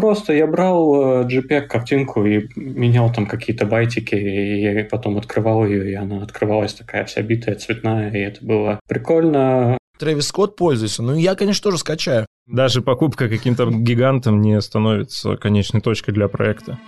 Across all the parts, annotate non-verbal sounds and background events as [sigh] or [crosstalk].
Просто я брал JPEG-картинку и менял там какие-то байтики, и потом открывал ее, и она открывалась такая вся битая, цветная, и это было прикольно. Трэвис Скотт пользуется. Ну, я, конечно, тоже скачаю. Даже покупка каким-то гигантом не становится конечной точкой для проекта.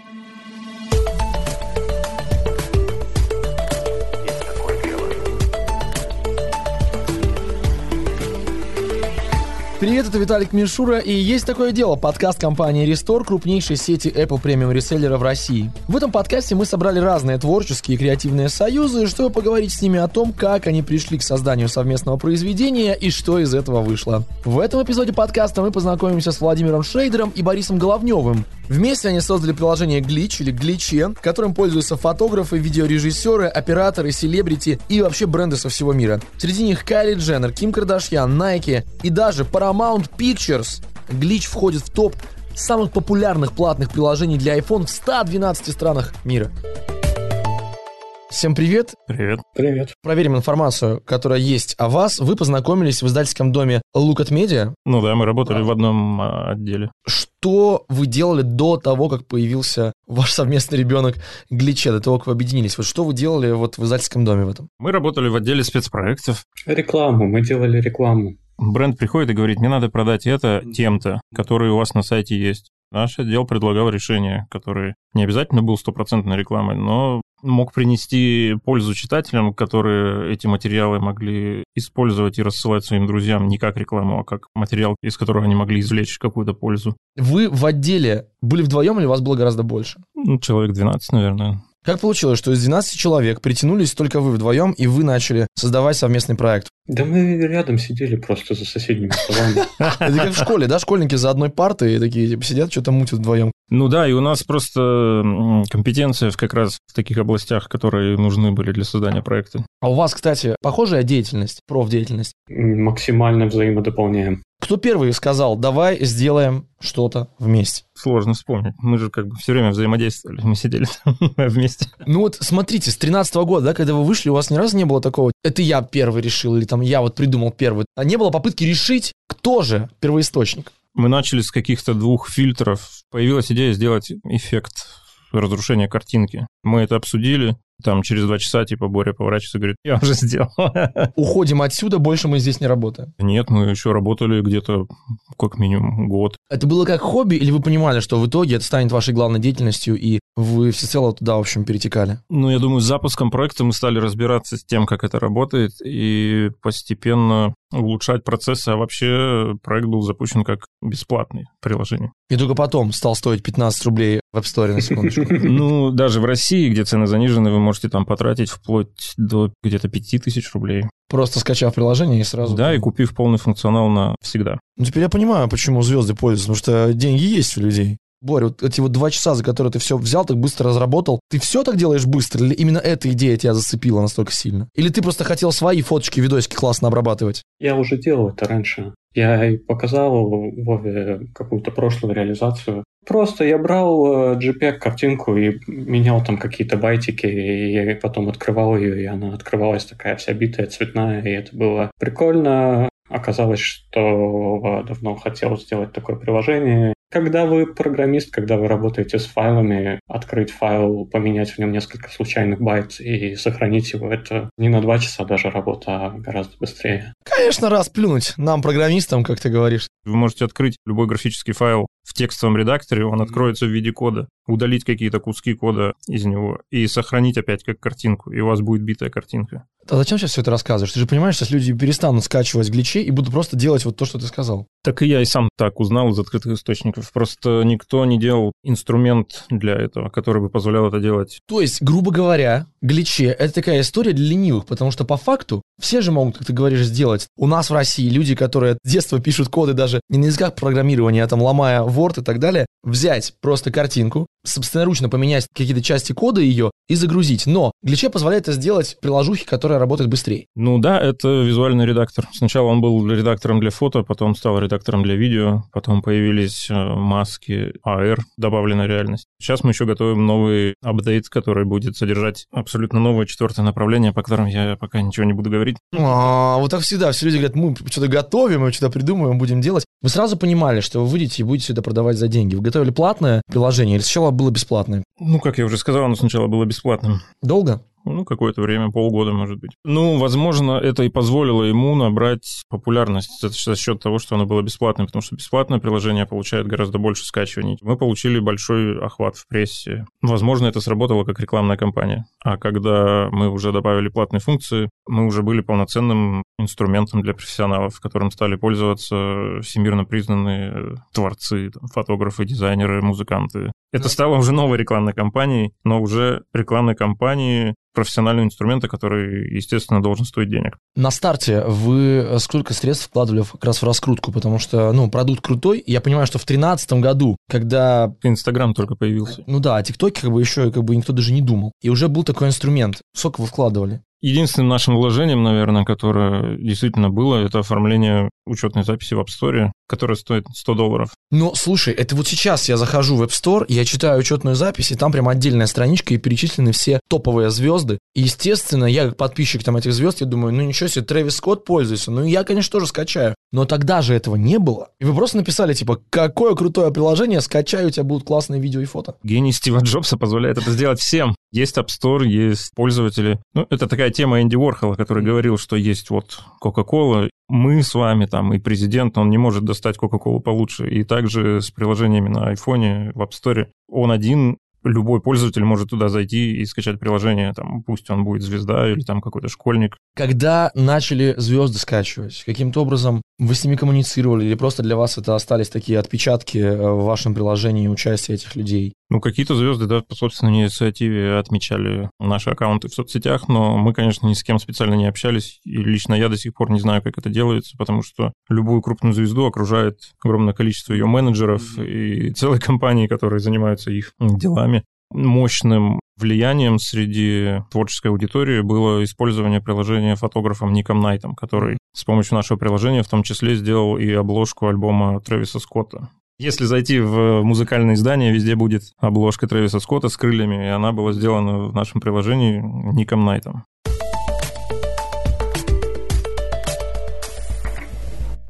Привет, это Виталик Мишура, и есть такое дело, подкаст компании Restore, крупнейшей сети Apple премиум реселлера в России. В этом подкасте мы собрали разные творческие и креативные союзы, чтобы поговорить с ними о том, как они пришли к созданию совместного произведения и что из этого вышло. В этом эпизоде подкаста мы познакомимся с Владимиром Шейдером и Борисом Головневым. Вместе они создали приложение Glitch или Glitche, которым пользуются фотографы, видеорежиссеры, операторы, селебрити и вообще бренды со всего мира. Среди них Кайли Дженнер, Ким Кардашьян, Nike и даже Paramount Pictures. Glitch входит в топ самых популярных платных приложений для iPhone в 112 странах мира. Всем привет. Привет. Привет. Проверим информацию, которая есть о вас. Вы познакомились в издательском доме Look at Media. Ну да, мы работали да. в одном а, отделе. Что вы делали до того, как появился ваш совместный ребенок Гличе, до того, как вы объединились? Вот что вы делали вот в издательском доме в этом? Мы работали в отделе спецпроектов. Рекламу. Мы делали рекламу бренд приходит и говорит, мне надо продать это тем-то, которые у вас на сайте есть. Наш отдел предлагал решение, которое не обязательно был стопроцентной рекламой, но мог принести пользу читателям, которые эти материалы могли использовать и рассылать своим друзьям не как рекламу, а как материал, из которого они могли извлечь какую-то пользу. Вы в отделе были вдвоем или вас было гораздо больше? Ну, человек 12, наверное. Как получилось, что из 12 человек притянулись только вы вдвоем, и вы начали создавать совместный проект? Да мы рядом сидели просто за соседними столами. [laughs] Это как в школе, да? Школьники за одной партой такие типа, сидят, что-то мутят вдвоем. Ну да, и у нас просто компетенция как раз в таких областях, которые нужны были для создания проекта. А у вас, кстати, похожая деятельность, профдеятельность? Максимально взаимодополняем. Кто первый сказал, давай сделаем что-то вместе? Сложно вспомнить. Мы же как бы все время взаимодействовали, мы сидели [laughs] вместе. Ну вот смотрите, с 13 года, да, когда вы вышли, у вас ни разу не было такого, это я первый решил, или там я вот придумал первый. А не было попытки решить, кто же первоисточник? Мы начали с каких-то двух фильтров. Появилась идея сделать эффект разрушения картинки. Мы это обсудили, там через два часа, типа, Боря поворачивается и говорит, я уже сделал. [laughs] Уходим отсюда, больше мы здесь не работаем. Нет, мы еще работали где-то как минимум год. Это было как хобби, или вы понимали, что в итоге это станет вашей главной деятельностью, и вы всецело туда, в общем, перетекали? Ну, я думаю, с запуском проекта мы стали разбираться с тем, как это работает, и постепенно улучшать процессы, а вообще проект был запущен как бесплатный приложение. И только потом стал стоить 15 рублей в App Store, на секундочку. [laughs] Ну, даже в России, где цены занижены, вы можете там потратить вплоть до где-то 5000 рублей. Просто скачав приложение и сразу... Да, и купив полный функционал на всегда. Ну, теперь я понимаю, почему звезды пользуются, потому что деньги есть у людей. Боря, вот эти вот два часа, за которые ты все взял, так быстро разработал, ты все так делаешь быстро? Или именно эта идея тебя зацепила настолько сильно? Или ты просто хотел свои фоточки, видосики классно обрабатывать? Я уже делал это раньше. Я показал Вове какую-то прошлую реализацию. Просто я брал JPEG-картинку и менял там какие-то байтики, и потом открывал ее, и она открывалась такая вся битая, цветная, и это было прикольно. Оказалось, что давно хотел сделать такое приложение, когда вы программист, когда вы работаете с файлами, открыть файл, поменять в нем несколько случайных байт и сохранить его, это не на два часа даже работа, а гораздо быстрее. Конечно, раз плюнуть нам, программистам, как ты говоришь. Вы можете открыть любой графический файл в текстовом редакторе, он откроется в виде кода, удалить какие-то куски кода из него и сохранить опять как картинку, и у вас будет битая картинка. А зачем сейчас все это рассказываешь? Ты же понимаешь, сейчас люди перестанут скачивать гличи и будут просто делать вот то, что ты сказал. Так и я и сам так узнал из открытых источников. Просто никто не делал инструмент для этого, который бы позволял это делать. То есть, грубо говоря, гличи — это такая история для ленивых, потому что по факту все же могут, как ты говоришь, сделать. У нас в России люди, которые с детства пишут коды даже не на языках программирования, а там ломая Word и так далее, взять просто картинку, собственноручно поменять какие-то части кода ее и загрузить. Но Гличе позволяет это сделать приложухи, которая работает быстрее. Ну да, это визуальный редактор. Сначала он был редактором для фото, потом стал редактором для видео, потом появились э, маски AR, добавленная реальность. Сейчас мы еще готовим новый апдейт, который будет содержать абсолютно новое четвертое направление, по которому я пока ничего не буду говорить. А, вот так всегда. Все люди говорят, мы что-то готовим, мы что-то придумываем, будем делать. Вы сразу понимали, что вы выйдете и будете это это продавать за деньги? Вы готовили платное приложение или сначала было бесплатное? Ну, как я уже сказал, оно сначала было бесплатным. Долго? Ну, какое-то время, полгода, может быть. Ну, возможно, это и позволило ему набрать популярность за счет того, что оно было бесплатным, потому что бесплатное приложение получает гораздо больше скачиваний. Мы получили большой охват в прессе. Возможно, это сработало как рекламная кампания. А когда мы уже добавили платные функции, мы уже были полноценным инструментом для профессионалов, которым стали пользоваться всемирно признанные творцы, фотографы, дизайнеры, музыканты. Это стало уже новой рекламной кампанией, но уже рекламной кампании профессионального инструмента, который, естественно, должен стоить денег. На старте вы сколько средств вкладывали как раз в раскрутку? Потому что, ну, продукт крутой. Я понимаю, что в 2013 году, когда... Инстаграм только появился. Ну да, о ТикТоке как бы еще как бы никто даже не думал. И уже был такой инструмент. Сколько вы вкладывали? Единственным нашим вложением, наверное, которое действительно было, это оформление учетной записи в App Store, которая стоит 100 долларов. Ну, слушай, это вот сейчас я захожу в App Store, я читаю учетную запись, и там прям отдельная страничка, и перечислены все топовые звезды. И, естественно, я как подписчик там этих звезд, я думаю, ну ничего себе, Трэвис Скотт пользуется. Ну, я, конечно, тоже скачаю. Но тогда же этого не было. И вы просто написали, типа, какое крутое приложение, скачаю, у тебя будут классные видео и фото. Гений Стива Джобса позволяет это сделать всем. Есть App Store, есть пользователи. Ну, это такая тема Энди Уорхола, который говорил, что есть вот Coca-Cola, мы с вами там, и президент, он не может достать Coca-Cola получше. И также с приложениями на айфоне, в App Store. Он один любой пользователь может туда зайти и скачать приложение, там, пусть он будет звезда или там какой-то школьник. Когда начали звезды скачивать, каким-то образом вы с ними коммуницировали или просто для вас это остались такие отпечатки э, в вашем приложении участия этих людей? Ну, какие-то звезды, да, по собственной инициативе отмечали наши аккаунты в соцсетях, но мы, конечно, ни с кем специально не общались, и лично я до сих пор не знаю, как это делается, потому что любую крупную звезду окружает огромное количество ее менеджеров и целой компании, которые занимаются их делами. Мощным влиянием среди творческой аудитории было использование приложения фотографом Ником Найтом, который с помощью нашего приложения в том числе сделал и обложку альбома Трэвиса Скотта. Если зайти в музыкальное издание, везде будет обложка Трэвиса Скотта с крыльями, и она была сделана в нашем приложении Ником Найтом.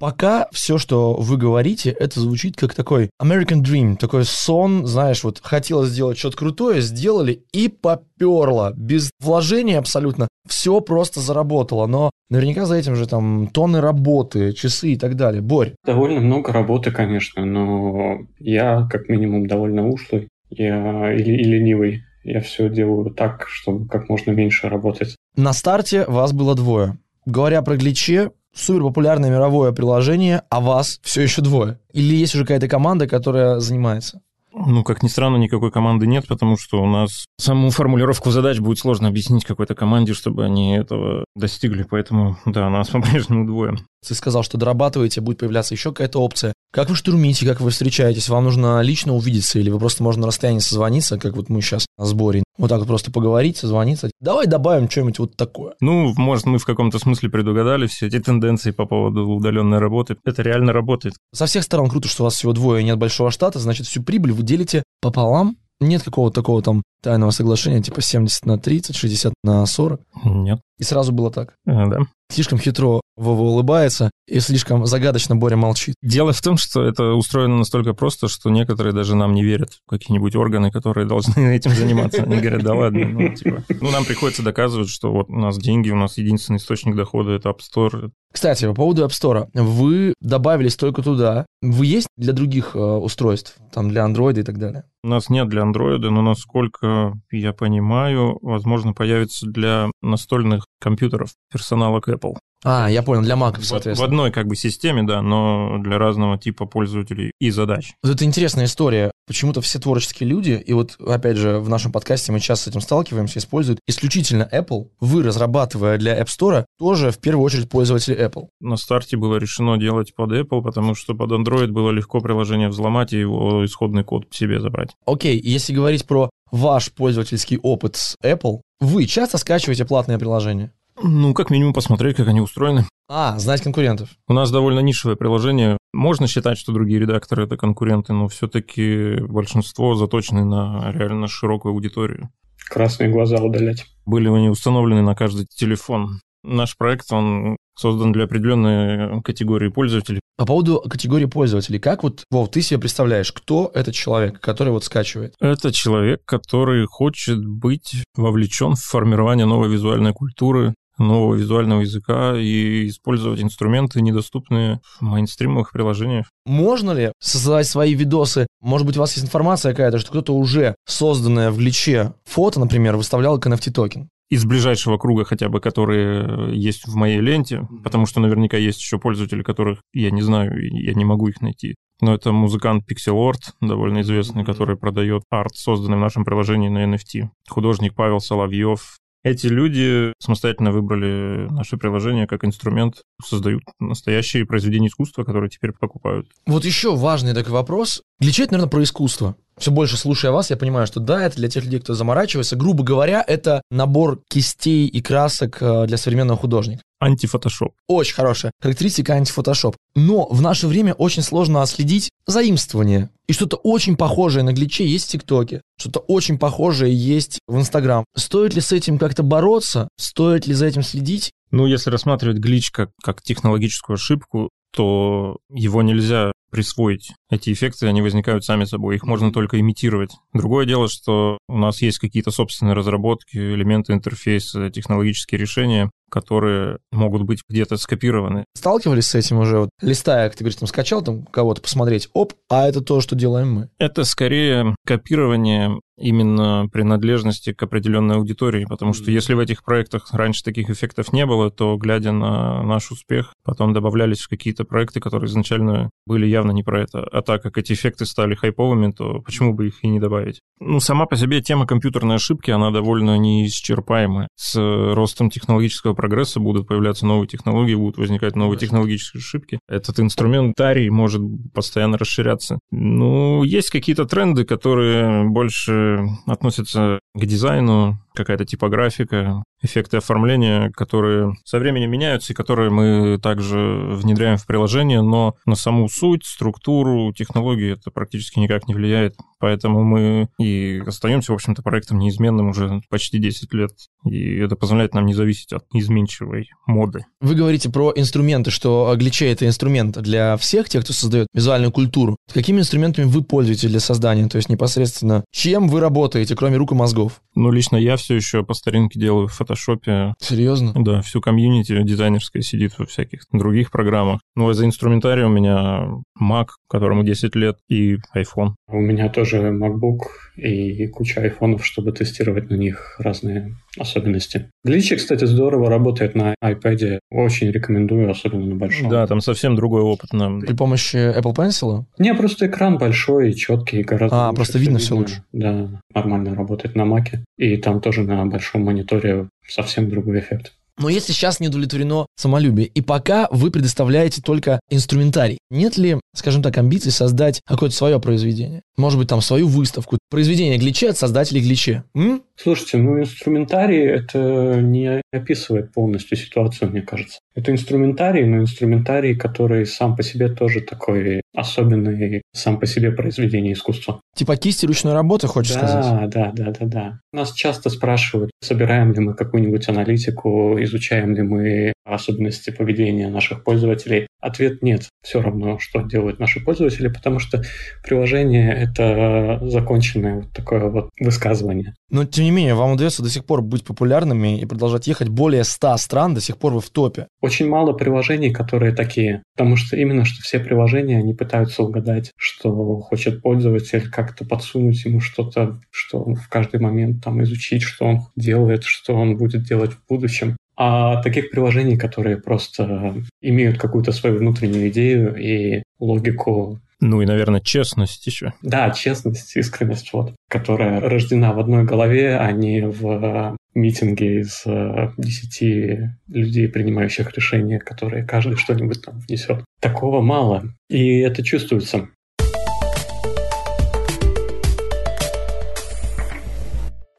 Пока все, что вы говорите, это звучит как такой American Dream, такой сон, знаешь, вот хотелось сделать что-то крутое, сделали и поперло. Без вложения абсолютно. Все просто заработало. Но наверняка за этим же там тонны работы, часы и так далее. Борь. Довольно много работы, конечно, но я как минимум довольно ушлый. Я или, и ленивый. Я все делаю так, чтобы как можно меньше работать. На старте вас было двое. Говоря про гличе, супер популярное мировое приложение, а вас все еще двое? Или есть уже какая-то команда, которая занимается? Ну, как ни странно, никакой команды нет, потому что у нас саму формулировку задач будет сложно объяснить какой-то команде, чтобы они этого достигли. Поэтому, да, нас [laughs] по-прежнему двое. Ты сказал, что дорабатываете, будет появляться еще какая-то опция. Как вы штурмите, как вы встречаетесь? Вам нужно лично увидеться или вы просто можно на расстоянии созвониться, как вот мы сейчас на сборе? Вот так вот просто поговорить, созвониться. Давай добавим что-нибудь вот такое. Ну, может, мы в каком-то смысле предугадали все эти тенденции по поводу удаленной работы. Это реально работает. Со всех сторон круто, что у вас всего двое, нет большого штата, значит, всю прибыль вы делите пополам. Нет какого-то такого там тайного соглашения, типа 70 на 30, 60 на 40. Нет. И сразу было так. А, да. Слишком хитро Вова улыбается, и слишком загадочно Боря молчит. Дело в том, что это устроено настолько просто, что некоторые даже нам не верят. Какие-нибудь органы, которые должны [laughs] этим заниматься. Они говорят, да ладно, ну, типа. Ну, нам приходится доказывать, что вот у нас деньги, у нас единственный источник дохода — это App Store. Кстати, по поводу App Store. Вы добавились только туда. Вы есть для других э, устройств? Там для Android и так далее? У нас нет для Android, но насколько я понимаю, возможно, появится для настольных компьютеров персонала к Apple. А, я понял, для Mac, соответственно. В одной как бы системе, да, но для разного типа пользователей и задач. Вот это интересная история. Почему-то все творческие люди, и вот опять же в нашем подкасте мы часто с этим сталкиваемся, используют исключительно Apple. Вы, разрабатывая для App Store, тоже в первую очередь пользователи Apple. На старте было решено делать под Apple, потому что под Android было легко приложение взломать и его исходный код себе забрать. Окей, если говорить про ваш пользовательский опыт с Apple, вы часто скачиваете платные приложения? Ну, как минимум посмотреть, как они устроены. А, знать конкурентов. У нас довольно нишевое приложение. Можно считать, что другие редакторы это конкуренты, но все-таки большинство заточены на реально широкую аудиторию. Красные глаза удалять. Были они установлены на каждый телефон. Наш проект, он создан для определенной категории пользователей. По поводу категории пользователей, как вот, Вов, ты себе представляешь, кто этот человек, который вот скачивает? Это человек, который хочет быть вовлечен в формирование новой визуальной культуры, нового визуального языка и использовать инструменты, недоступные в мейнстримовых приложениях. Можно ли создавать свои видосы? Может быть, у вас есть информация какая-то, что кто-то уже созданное в гличе фото, например, выставлял как NFT токен? из ближайшего круга хотя бы, которые есть в моей ленте, потому что наверняка есть еще пользователи, которых я не знаю, и я не могу их найти. Но это музыкант Pixel Art, довольно известный, который продает арт, созданный в нашем приложении на NFT. Художник Павел Соловьев, эти люди самостоятельно выбрали наше приложение как инструмент, создают настоящие произведения искусства, которые теперь покупают. Вот еще важный такой вопрос. Гличать, наверное, про искусство. Все больше слушая вас, я понимаю, что да, это для тех людей, кто заморачивается. Грубо говоря, это набор кистей и красок э, для современного художника антифотошоп. Очень хорошая характеристика антифотошоп. Но в наше время очень сложно отследить заимствование. И что-то очень похожее на гличе есть в ТикТоке. Что-то очень похожее есть в Инстаграм. Стоит ли с этим как-то бороться? Стоит ли за этим следить? Ну, если рассматривать глич как, как технологическую ошибку, то его нельзя присвоить. Эти эффекты, они возникают сами собой, их можно только имитировать. Другое дело, что у нас есть какие-то собственные разработки, элементы интерфейса, технологические решения, которые могут быть где-то скопированы. Сталкивались с этим уже? Вот, листая, как ты говоришь, там скачал там кого-то посмотреть, оп, а это то, что делаем мы. Это скорее копирование именно принадлежности к определенной аудитории, потому что если в этих проектах раньше таких эффектов не было, то, глядя на наш успех, потом добавлялись какие-то проекты, которые изначально были явно не про это. А так как эти эффекты стали хайповыми, то почему бы их и не добавить? Ну, сама по себе тема компьютерной ошибки, она довольно неисчерпаемая. С ростом технологического прогресса будут появляться новые технологии, будут возникать новые технологические ошибки. Этот инструментарий может постоянно расширяться. Ну, есть какие-то тренды, которые больше относятся к дизайну, какая-то типографика, эффекты оформления, которые со временем меняются и которые мы также внедряем в приложение, но на саму суть, структуру, технологии это практически никак не влияет. Поэтому мы и остаемся, в общем-то, проектом неизменным уже почти 10 лет. И это позволяет нам не зависеть от изменчивой моды. Вы говорите про инструменты, что гличей — это инструмент для всех тех, кто создает визуальную культуру. Какими инструментами вы пользуетесь для создания? То есть непосредственно чем вы работаете, кроме рук и мозгов? Ну, лично я все еще по старинке делаю в фотошопе. Серьезно? Да, всю комьюнити дизайнерская сидит во всяких других программах. Ну, а за инструментарий у меня Mac, которому 10 лет, и iPhone. У меня тоже MacBook и куча айфонов, чтобы тестировать на них разные особенности. Гличи, кстати, здорово работает на iPad. Очень рекомендую, особенно на большом. Да, там совсем другой опыт. На... При помощи Apple Pencil? Не, просто экран большой, четкий, гораздо А, просто видно все лучше. Да, нормально работает на Маке. И там тоже на большом мониторе совсем другой эффект. Но если сейчас не удовлетворено самолюбие, и пока вы предоставляете только инструментарий, нет ли, скажем так, амбиций создать какое-то свое произведение? Может быть, там свою выставку, произведение гличе от создателей гличе? М? Слушайте, ну инструментарий это не описывает полностью ситуацию, мне кажется. Это инструментарий, но инструментарий, который сам по себе тоже такой особенный, сам по себе произведение искусства. Типа кисти ручной работы, хочешь да, сказать? Да, да, да, да. Нас часто спрашивают, собираем ли мы какую-нибудь аналитику, изучаем ли мы особенности поведения наших пользователей. Ответ нет. Все равно, что делают наши пользователи, потому что приложение — это законченное вот такое вот высказывание. Но, тем не менее, вам удается до сих пор быть популярными и продолжать ехать более 100 стран, до сих пор вы в топе. Очень мало приложений, которые такие, потому что именно что все приложения, они пытаются угадать, что хочет пользователь, как-то подсунуть ему что-то, что в каждый момент там изучить, что он делает, что он будет делать в будущем. А таких приложений, которые просто имеют какую-то свою внутреннюю идею и логику ну и, наверное, честность еще. Да, честность, искренность, вот, которая рождена в одной голове, а не в митинге из э, десяти людей, принимающих решения, которые каждый что-нибудь там внесет. Такого мало, и это чувствуется.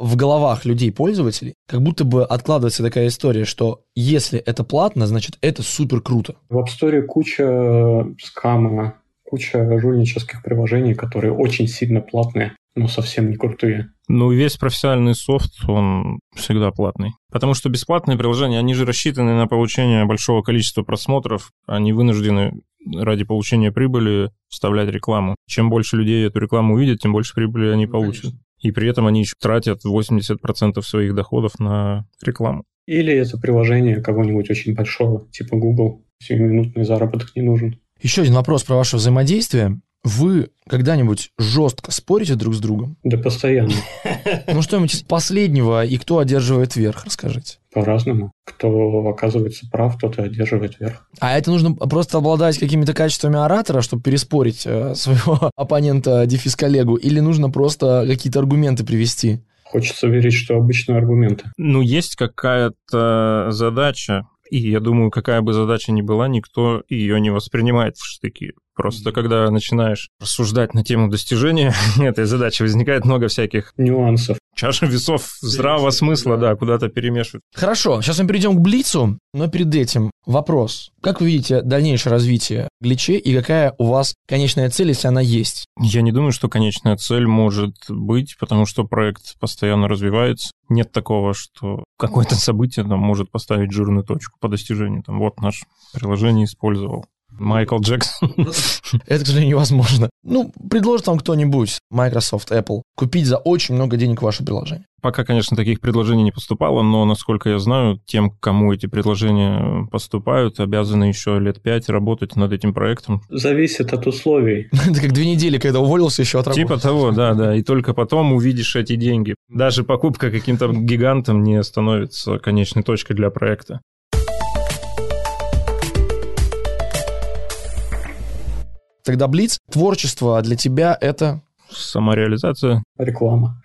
В головах людей-пользователей как будто бы откладывается такая история, что если это платно, значит это супер круто. В App Store куча скама, куча жульнических приложений, которые очень сильно платные. ну, совсем не крутые. Ну, весь профессиональный софт, он всегда платный. Потому что бесплатные приложения, они же рассчитаны на получение большого количества просмотров, они вынуждены ради получения прибыли вставлять рекламу. Чем больше людей эту рекламу увидят, тем больше прибыли они ну, получат. Конечно. И при этом они еще тратят 80% своих доходов на рекламу. Или это приложение кого-нибудь очень большого, типа Google. Сиюминутный заработок не нужен. Еще один вопрос про ваше взаимодействие. Вы когда-нибудь жестко спорите друг с другом? Да постоянно. [laughs] Ну что-нибудь из последнего, и кто одерживает верх, расскажите. По-разному. Кто оказывается прав, тот и одерживает верх. А это нужно просто обладать какими-то качествами оратора, чтобы переспорить э, своего [laughs] оппонента, дефис-коллегу, или нужно просто какие-то аргументы привести? Хочется верить, что обычные аргументы. Ну, есть какая-то задача, и я думаю, какая бы задача ни была, никто ее не воспринимает в штыки. Просто когда начинаешь рассуждать на тему достижения [laughs] этой задачи, возникает много всяких нюансов. Чаша весов здравого смысла, да, куда-то перемешивают. Хорошо, сейчас мы перейдем к Блицу, но перед этим вопрос. Как вы видите дальнейшее развитие гличей и какая у вас конечная цель, если она есть? Я не думаю, что конечная цель может быть, потому что проект постоянно развивается. Нет такого, что какое-то событие там может поставить жирную точку по достижению. Там, вот наше приложение использовал Майкл Джексон. Это, к сожалению, невозможно. Ну, предложит вам кто-нибудь, Microsoft, Apple, купить за очень много денег ваше приложение. Пока, конечно, таких предложений не поступало, но, насколько я знаю, тем, кому эти предложения поступают, обязаны еще лет пять работать над этим проектом. Зависит от условий. [laughs] Это как две недели, когда уволился еще от работы. Типа того, да, да. И только потом увидишь эти деньги. Даже покупка каким-то гигантом не становится конечной точкой для проекта. Тогда Блиц, творчество для тебя это... Самореализация. Реклама.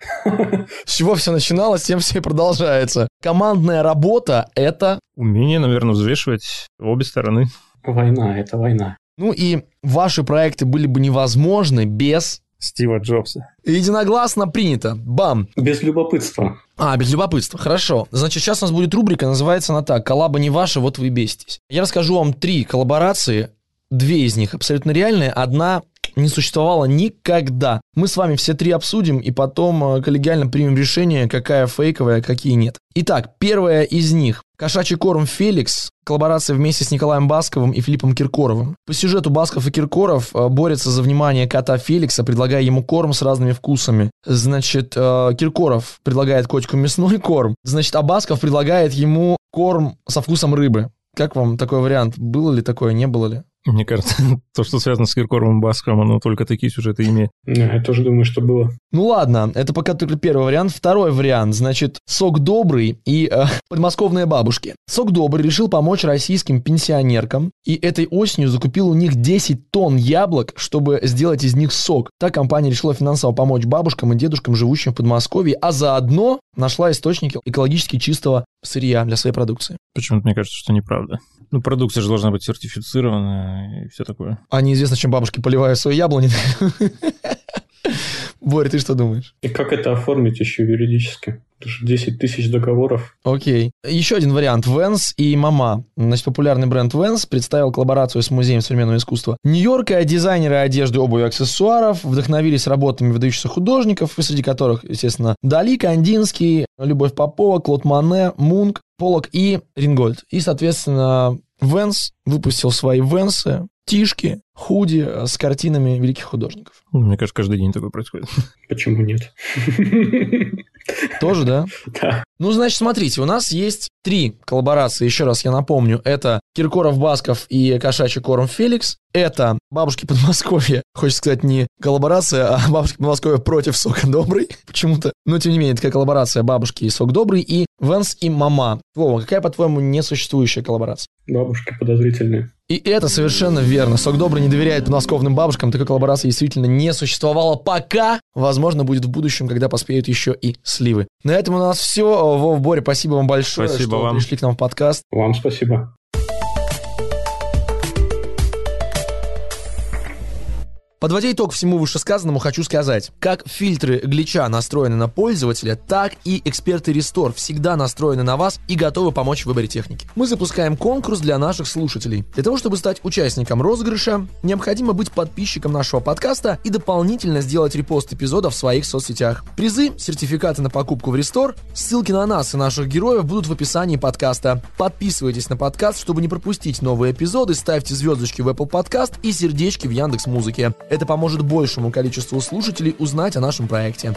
С чего все начиналось, тем все и продолжается. Командная работа — это... Умение, наверное, взвешивать обе стороны. Война — это война. Ну и ваши проекты были бы невозможны без... Стива Джобса. Единогласно принято. Бам. Без любопытства. А, без любопытства. Хорошо. Значит, сейчас у нас будет рубрика, называется она так. Коллаба не ваша, вот вы беситесь. Я расскажу вам три коллаборации Две из них абсолютно реальные, одна не существовала никогда. Мы с вами все три обсудим и потом э, коллегиально примем решение, какая фейковая, а какие нет. Итак, первая из них. Кошачий корм «Феликс», коллаборация вместе с Николаем Басковым и Филиппом Киркоровым. По сюжету Басков и Киркоров э, борются за внимание кота Феликса, предлагая ему корм с разными вкусами. Значит, э, Киркоров предлагает котику мясной [laughs] корм, значит, а Басков предлагает ему корм со вкусом рыбы. Как вам такой вариант? Было ли такое, не было ли? Мне кажется, [laughs] то, что связано с Киркоровым Баском, оно только такие сюжеты имеет. Я тоже думаю, что было. Ну ладно, это пока только первый вариант. Второй вариант, значит, Сок Добрый и э, [laughs] подмосковные бабушки. Сок Добрый решил помочь российским пенсионеркам и этой осенью закупил у них 10 тонн яблок, чтобы сделать из них сок. Так компания решила финансово помочь бабушкам и дедушкам, живущим в Подмосковье, а заодно нашла источники экологически чистого сырья для своей продукции. Почему-то мне кажется, что неправда. Ну, продукция же должна быть сертифицирована и все такое. А неизвестно, чем бабушки поливают свои яблони. [laughs] Боря, ты что думаешь? И как это оформить еще юридически? Это же 10 тысяч договоров. Окей. Еще один вариант. Венс и Мама. Значит, популярный бренд Венс представил коллаборацию с Музеем современного искусства Нью-Йорка. Дизайнеры одежды, обуви и аксессуаров вдохновились работами выдающихся художников, среди которых, естественно, Дали, Кандинский, Любовь Попова, Клод Мане, Мунк, Полок и Рингольд. И, соответственно, Венс выпустил свои Венсы, тишки, худи с картинами великих художников. Мне кажется, каждый день такое происходит. [laughs] Почему нет? [laughs] Тоже, да? Да. Ну, значит, смотрите, у нас есть три коллаборации, еще раз я напомню. Это Киркоров Басков и Кошачий Корм Феликс. Это Бабушки Подмосковья. Хочется сказать не коллаборация, а [laughs] Бабушки Подмосковья против Сока Добрый. [laughs] Почему-то. Но, тем не менее, такая коллаборация Бабушки и Сок Добрый и Венс и Мама. Вова, какая, по-твоему, несуществующая коллаборация? Бабушки подозрительные. И это совершенно верно. Сок Добрый не доверяет подмосковным бабушкам. Такой коллаборации действительно не существовало пока. Возможно, будет в будущем, когда поспеют еще и сливы. На этом у нас все. Вов, Боря, спасибо вам большое, спасибо что вам. пришли к нам в подкаст. Вам спасибо. Подводя итог всему вышесказанному, хочу сказать, как фильтры глича настроены на пользователя, так и эксперты Restore всегда настроены на вас и готовы помочь в выборе техники. Мы запускаем конкурс для наших слушателей. Для того, чтобы стать участником розыгрыша, необходимо быть подписчиком нашего подкаста и дополнительно сделать репост эпизода в своих соцсетях. Призы, сертификаты на покупку в Restore, ссылки на нас и наших героев будут в описании подкаста. Подписывайтесь на подкаст, чтобы не пропустить новые эпизоды, ставьте звездочки в Apple Podcast и сердечки в Яндекс Музыке. Это поможет большему количеству слушателей узнать о нашем проекте.